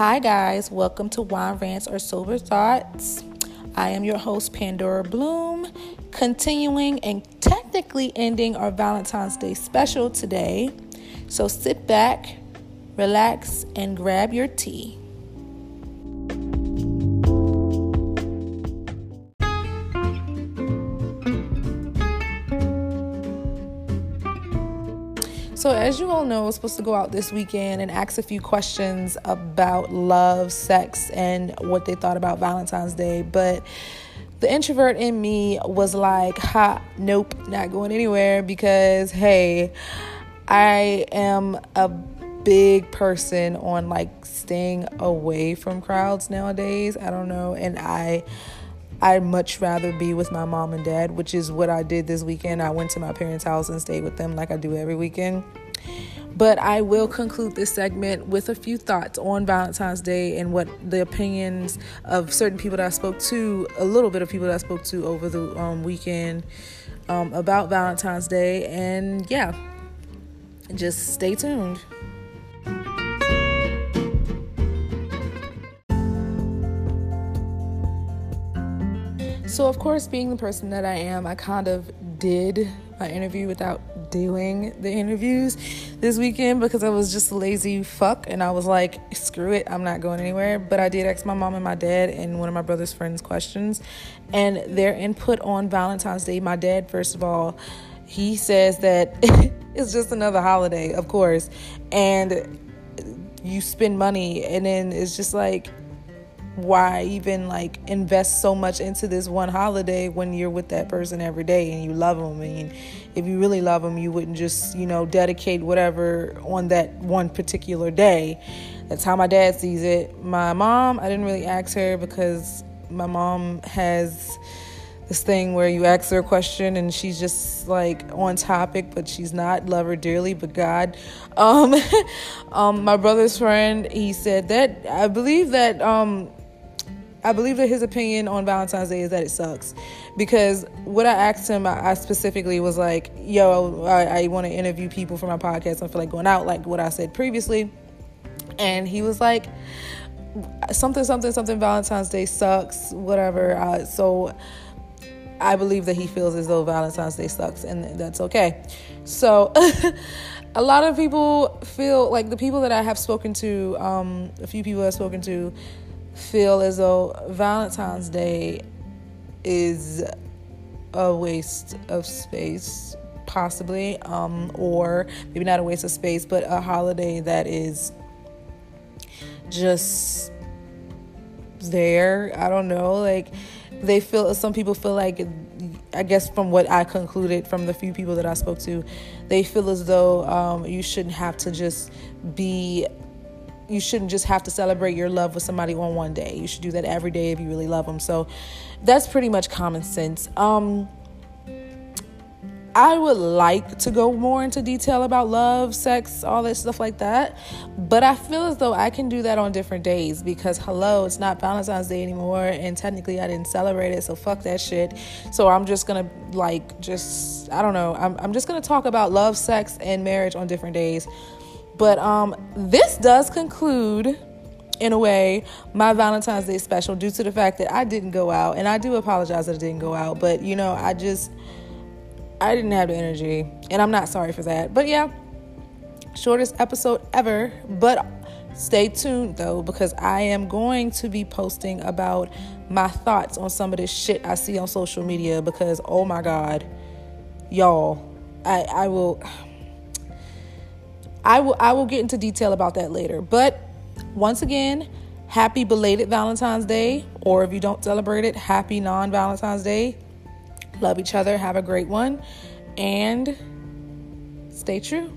Hi, guys. Welcome to Wine Rants or Sober Thoughts. I am your host, Pandora Bloom, continuing and technically ending our Valentine's Day special today. So sit back, relax, and grab your tea. So, as you all know, I was supposed to go out this weekend and ask a few questions about love, sex, and what they thought about Valentine's Day. But the introvert in me was like, ha, nope, not going anywhere because, hey, I am a big person on like staying away from crowds nowadays. I don't know. And I. I'd much rather be with my mom and dad, which is what I did this weekend. I went to my parents' house and stayed with them like I do every weekend. But I will conclude this segment with a few thoughts on Valentine's Day and what the opinions of certain people that I spoke to, a little bit of people that I spoke to over the um, weekend um, about Valentine's Day. And yeah, just stay tuned. So, of course, being the person that I am, I kind of did my interview without doing the interviews this weekend because I was just a lazy fuck and I was like, screw it, I'm not going anywhere. But I did ask my mom and my dad and one of my brother's friends questions and their input on Valentine's Day. My dad, first of all, he says that it's just another holiday, of course, and you spend money and then it's just like why even like invest so much into this one holiday when you're with that person every day and you love them and if you really love them you wouldn't just you know dedicate whatever on that one particular day that's how my dad sees it my mom i didn't really ask her because my mom has this thing where you ask her a question and she's just like on topic, but she's not. Love her dearly, but God. Um, um, my brother's friend, he said that I believe that um, I believe that his opinion on Valentine's Day is that it sucks. Because what I asked him, I specifically was like, yo, I, I want to interview people for my podcast. I feel like going out, like what I said previously. And he was like, something, something, something, Valentine's Day sucks, whatever. Uh, so I believe that he feels as though Valentine's Day sucks, and that's okay. So. a lot of people feel like the people that I have spoken to, um, a few people I've spoken to, feel as though Valentine's Day is a waste of space, possibly, um, or maybe not a waste of space, but a holiday that is just there. I don't know. Like, they feel, some people feel like, I guess from what I concluded from the few people that I spoke to, they feel as though um, you shouldn't have to just be you shouldn't just have to celebrate your love with somebody on one day. You should do that every day if you really love them. So that's pretty much common sense. Um, I would like to go more into detail about love, sex, all that stuff like that. But I feel as though I can do that on different days because, hello, it's not Valentine's Day anymore. And technically, I didn't celebrate it. So, fuck that shit. So, I'm just going to, like, just, I don't know. I'm, I'm just going to talk about love, sex, and marriage on different days. But um, this does conclude, in a way, my Valentine's Day special due to the fact that I didn't go out. And I do apologize that I didn't go out. But, you know, I just, I didn't have the energy. And I'm not sorry for that. But yeah, shortest episode ever. But stay tuned though, because I am going to be posting about my thoughts on some of this shit I see on social media. Because, oh my God, y'all, I, I will. I will I will get into detail about that later. But once again, happy belated Valentine's Day or if you don't celebrate it, happy non-Valentine's Day. Love each other, have a great one and stay true.